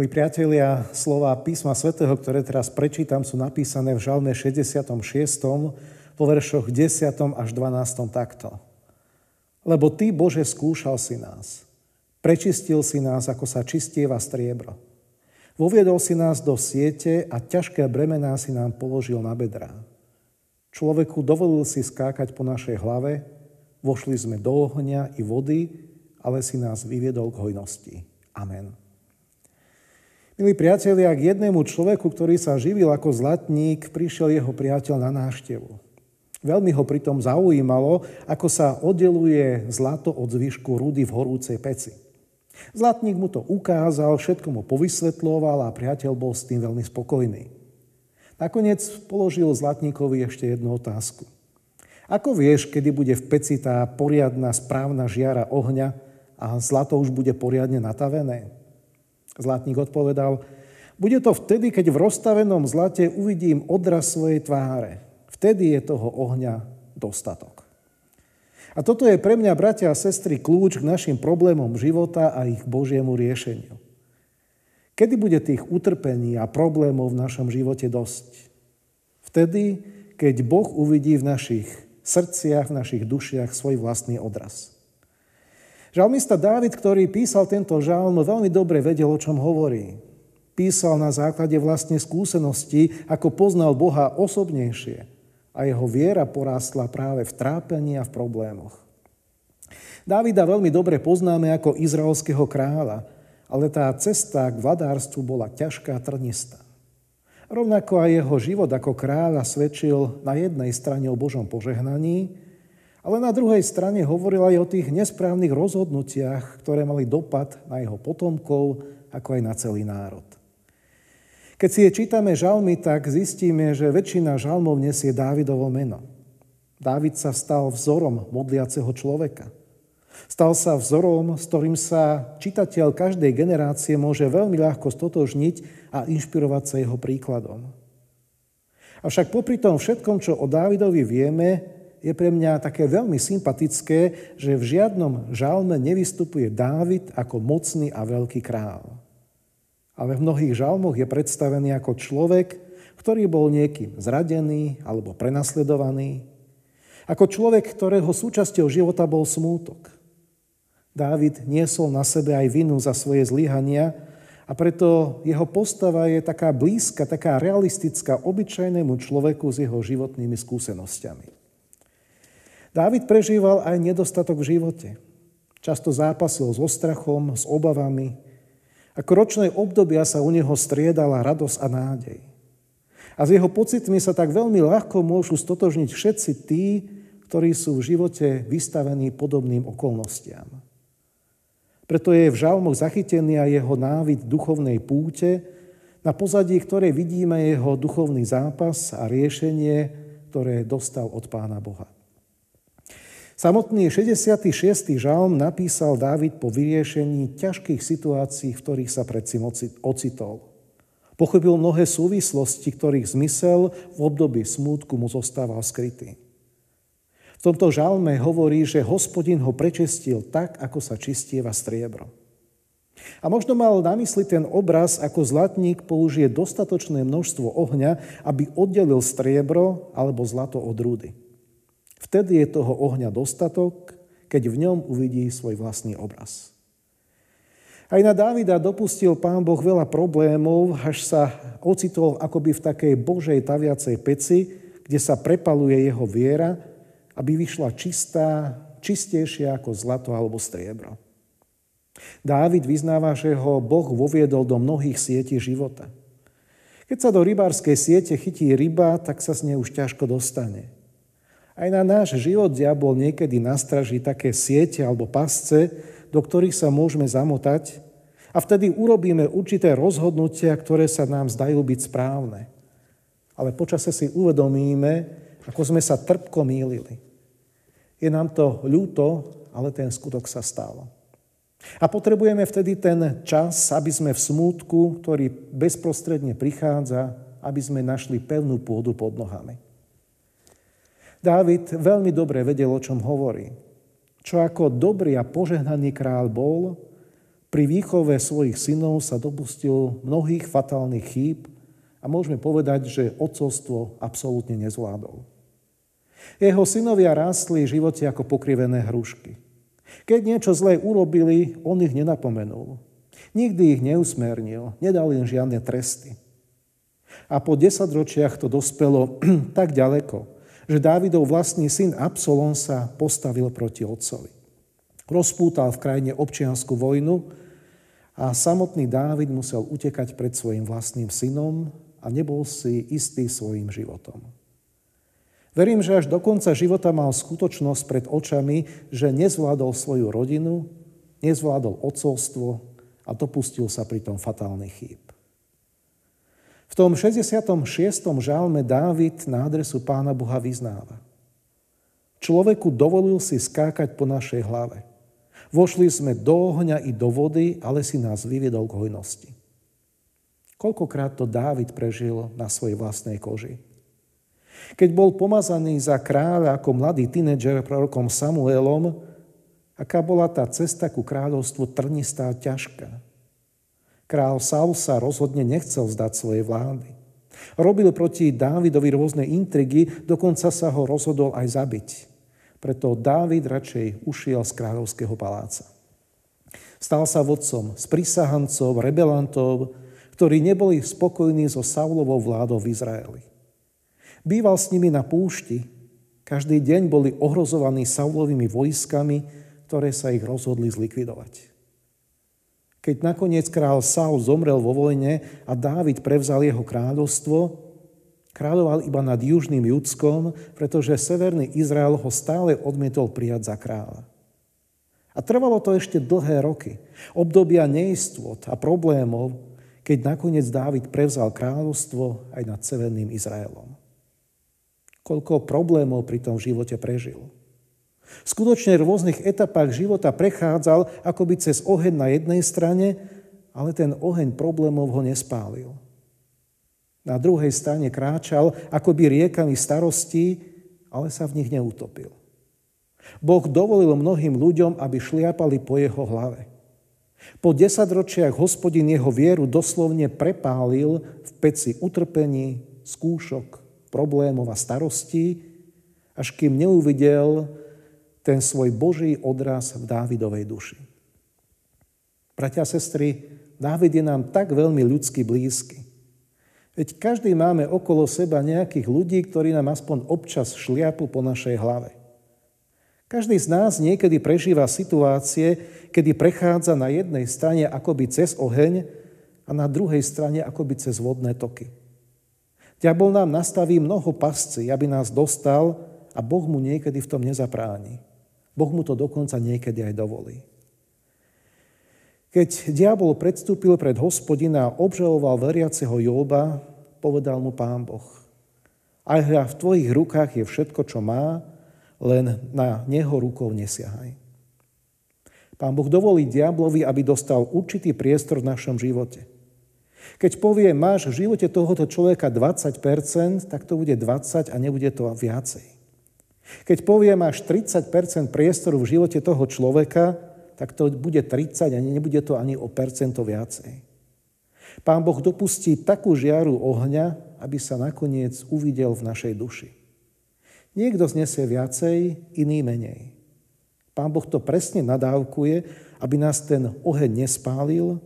Milí priatelia, slova písma svätého, ktoré teraz prečítam, sú napísané v žalme 66. po veršoch 10. až 12. takto. Lebo Ty, Bože, skúšal si nás. Prečistil si nás, ako sa čistieva striebro. Voviedol si nás do siete a ťažké bremená si nám položil na bedrá. Človeku dovolil si skákať po našej hlave, vošli sme do ohňa i vody, ale si nás vyviedol k hojnosti. Amen. Milí priatelia, k jednému človeku, ktorý sa živil ako zlatník, prišiel jeho priateľ na návštevu. Veľmi ho pritom zaujímalo, ako sa oddeluje zlato od zvyšku rudy v horúcej peci. Zlatník mu to ukázal, všetko mu povysvetloval a priateľ bol s tým veľmi spokojný. Nakoniec položil zlatníkovi ešte jednu otázku. Ako vieš, kedy bude v peci tá poriadna správna žiara ohňa a zlato už bude poriadne natavené? Zlatník odpovedal, bude to vtedy, keď v rozstavenom zlate uvidím odraz svojej tváre. Vtedy je toho ohňa dostatok. A toto je pre mňa, bratia a sestry, kľúč k našim problémom života a ich Božiemu riešeniu. Kedy bude tých utrpení a problémov v našom živote dosť? Vtedy, keď Boh uvidí v našich srdciach, v našich dušiach svoj vlastný odraz. Žalmista Dávid, ktorý písal tento žalm, veľmi dobre vedel, o čom hovorí. Písal na základe vlastne skúsenosti, ako poznal Boha osobnejšie a jeho viera porástla práve v trápení a v problémoch. Dávida veľmi dobre poznáme ako izraelského kráľa, ale tá cesta k vladárstvu bola ťažká a trnistá. Rovnako aj jeho život ako kráľa svedčil na jednej strane o Božom požehnaní, ale na druhej strane hovoril aj o tých nesprávnych rozhodnutiach, ktoré mali dopad na jeho potomkov, ako aj na celý národ. Keď si je čítame žalmy, tak zistíme, že väčšina žalmov nesie Dávidovo meno. Dávid sa stal vzorom modliaceho človeka. Stal sa vzorom, s ktorým sa čitateľ každej generácie môže veľmi ľahko stotožniť a inšpirovať sa jeho príkladom. Avšak popri tom všetkom, čo o Dávidovi vieme, je pre mňa také veľmi sympatické, že v žiadnom žalme nevystupuje Dávid ako mocný a veľký král. Ale v mnohých žalmoch je predstavený ako človek, ktorý bol niekým zradený alebo prenasledovaný. Ako človek, ktorého súčasťou života bol smútok. Dávid niesol na sebe aj vinu za svoje zlyhania a preto jeho postava je taká blízka, taká realistická obyčajnému človeku s jeho životnými skúsenosťami. Dávid prežíval aj nedostatok v živote. Často zápasil so strachom, s obavami. Ako ročné obdobia sa u neho striedala radosť a nádej. A s jeho pocitmi sa tak veľmi ľahko môžu stotožniť všetci tí, ktorí sú v živote vystavení podobným okolnostiam. Preto je v žalmoch zachytený aj jeho návid duchovnej púte, na pozadí ktorej vidíme jeho duchovný zápas a riešenie, ktoré dostal od Pána Boha. Samotný 66. žalm napísal Dávid po vyriešení ťažkých situácií, v ktorých sa predtým ocitol. Pochopil mnohé súvislosti, ktorých zmysel v období smútku mu zostával skrytý. V tomto žalme hovorí, že hospodin ho prečestil tak, ako sa čistieva striebro. A možno mal na mysli ten obraz, ako zlatník použije dostatočné množstvo ohňa, aby oddelil striebro alebo zlato od rúdy. Vtedy je toho ohňa dostatok, keď v ňom uvidí svoj vlastný obraz. Aj na Dávida dopustil pán Boh veľa problémov, až sa ocitol akoby v takej božej taviacej peci, kde sa prepaluje jeho viera, aby vyšla čistá, čistejšia ako zlato alebo striebro. Dávid vyznáva, že ho Boh voviedol do mnohých sietí života. Keď sa do rybárskej siete chytí ryba, tak sa z nej už ťažko dostane. Aj na náš život diabol niekedy nastraží také siete alebo pasce, do ktorých sa môžeme zamotať a vtedy urobíme určité rozhodnutia, ktoré sa nám zdajú byť správne. Ale počase si uvedomíme, ako sme sa trpko mýlili. Je nám to ľúto, ale ten skutok sa stal. A potrebujeme vtedy ten čas, aby sme v smútku, ktorý bezprostredne prichádza, aby sme našli pevnú pôdu pod nohami. Dávid veľmi dobre vedel, o čom hovorí. Čo ako dobrý a požehnaný král bol, Pri výchove svojich synov sa dopustil mnohých fatálnych chýb a môžeme povedať, že otcovstvo absolútne nezvládol. Jeho synovia rástli v živote ako pokrivené hrušky. Keď niečo zlé urobili, on ich nenapomenul. Nikdy ich neusmernil, nedal im žiadne tresty. A po desaťročiach to dospelo tak ďaleko, že Dávidov vlastný syn Absalom sa postavil proti otcovi. Rozpútal v krajine občianskú vojnu a samotný Dávid musel utekať pred svojim vlastným synom a nebol si istý svojim životom. Verím, že až do konca života mal skutočnosť pred očami, že nezvládol svoju rodinu, nezvládol otcovstvo a dopustil sa pritom fatálnych chýb. V tom 66. žalme Dávid na adresu Pána Boha vyznáva. Človeku dovolil si skákať po našej hlave. Vošli sme do ohňa i do vody, ale si nás vyviedol k hojnosti. Koľkokrát to Dávid prežil na svojej vlastnej koži. Keď bol pomazaný za kráľa ako mladý tínedžer prorokom Samuelom, aká bola tá cesta ku kráľovstvu trnistá a ťažká. Král Saul sa rozhodne nechcel zdať svojej vlády. Robil proti Dávidovi rôzne intrigy, dokonca sa ho rozhodol aj zabiť. Preto Dávid radšej ušiel z kráľovského paláca. Stal sa vodcom z prisahancov, rebelantov, ktorí neboli spokojní so Saulovou vládou v Izraeli. Býval s nimi na púšti, každý deň boli ohrozovaní Saulovými vojskami, ktoré sa ich rozhodli zlikvidovať. Keď nakoniec král Saul zomrel vo vojne a Dávid prevzal jeho kráľovstvo, kráľoval iba nad južným Judskom, pretože severný Izrael ho stále odmietol prijať za kráľa. A trvalo to ešte dlhé roky, obdobia neistot a problémov, keď nakoniec Dávid prevzal kráľovstvo aj nad severným Izraelom. Koľko problémov pri tom živote prežil. Skutočne v rôznych etapách života prechádzal akoby cez oheň na jednej strane, ale ten oheň problémov ho nespálil. Na druhej strane kráčal akoby riekami starostí, ale sa v nich neutopil. Boh dovolil mnohým ľuďom, aby šliapali po jeho hlave. Po desaťročiach hospodin jeho vieru doslovne prepálil v peci utrpení, skúšok, problémov a starostí, až kým neuvidel ten svoj Boží odraz v Dávidovej duši. Bratia a sestry, Dávid je nám tak veľmi ľudsky blízky. Veď každý máme okolo seba nejakých ľudí, ktorí nám aspoň občas šliapu po našej hlave. Každý z nás niekedy prežíva situácie, kedy prechádza na jednej strane akoby cez oheň a na druhej strane akoby cez vodné toky. Diabol nám nastaví mnoho pasci, aby nás dostal a Boh mu niekedy v tom nezapráni. Boh mu to dokonca niekedy aj dovolí. Keď diabol predstúpil pred hospodina a obžaloval veriaceho Jóba, povedal mu pán Boh. Aj v tvojich rukách je všetko, čo má, len na neho rukou nesiahaj. Pán Boh dovolí diablovi, aby dostal určitý priestor v našom živote. Keď povie, máš v živote tohoto človeka 20%, tak to bude 20 a nebude to viacej. Keď povie, máš 30% priestoru v živote toho človeka, tak to bude 30 a nebude to ani o percento viacej. Pán Boh dopustí takú žiaru ohňa, aby sa nakoniec uvidel v našej duši. Niekto znesie viacej, iný menej. Pán Boh to presne nadávkuje, aby nás ten oheň nespálil,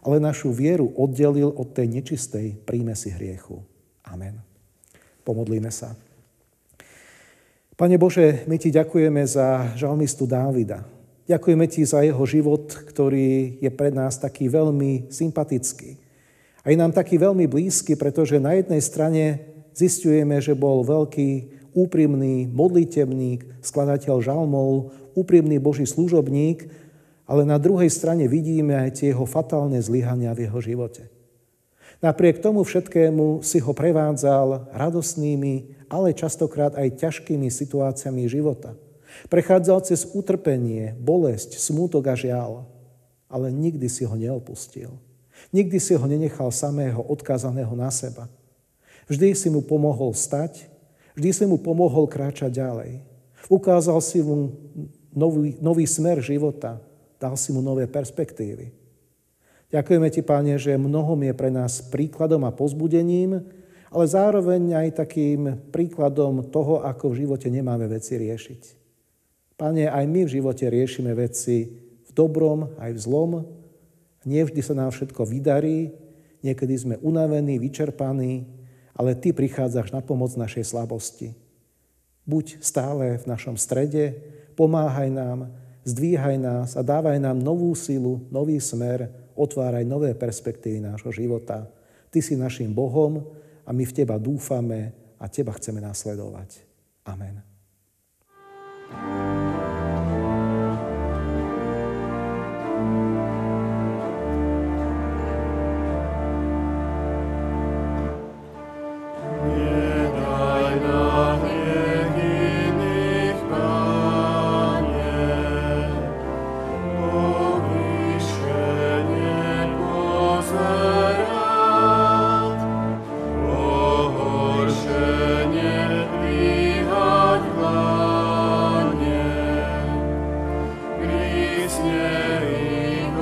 ale našu vieru oddelil od tej nečistej prímesi hriechu. Amen. Pomodlíme sa. Pane Bože, my Ti ďakujeme za žalmistu Dávida. Ďakujeme Ti za jeho život, ktorý je pre nás taký veľmi sympatický. A je nám taký veľmi blízky, pretože na jednej strane zistujeme, že bol veľký, úprimný modlitebník, skladateľ žalmov, úprimný Boží služobník, ale na druhej strane vidíme aj tie jeho fatálne zlyhania v jeho živote. Napriek tomu všetkému si ho prevádzal radosnými ale častokrát aj ťažkými situáciami života. Prechádzal cez utrpenie, bolesť, smútok a žiaľ, ale nikdy si ho neopustil. Nikdy si ho nenechal samého odkázaného na seba. Vždy si mu pomohol stať, vždy si mu pomohol kráčať ďalej. Ukázal si mu nový, nový smer života, dal si mu nové perspektívy. Ďakujeme Ti, Pane, že mnohom je pre nás príkladom a pozbudením, ale zároveň aj takým príkladom toho, ako v živote nemáme veci riešiť. Pane, aj my v živote riešime veci v dobrom, aj v zlom. Nie vždy sa nám všetko vydarí, niekedy sme unavení, vyčerpaní, ale Ty prichádzaš na pomoc našej slabosti. Buď stále v našom strede, pomáhaj nám, zdvíhaj nás a dávaj nám novú silu, nový smer, otváraj nové perspektívy nášho života. Ty si našim Bohom a my v Teba dúfame a Teba chceme nasledovať. Amen. thank you Tis ne in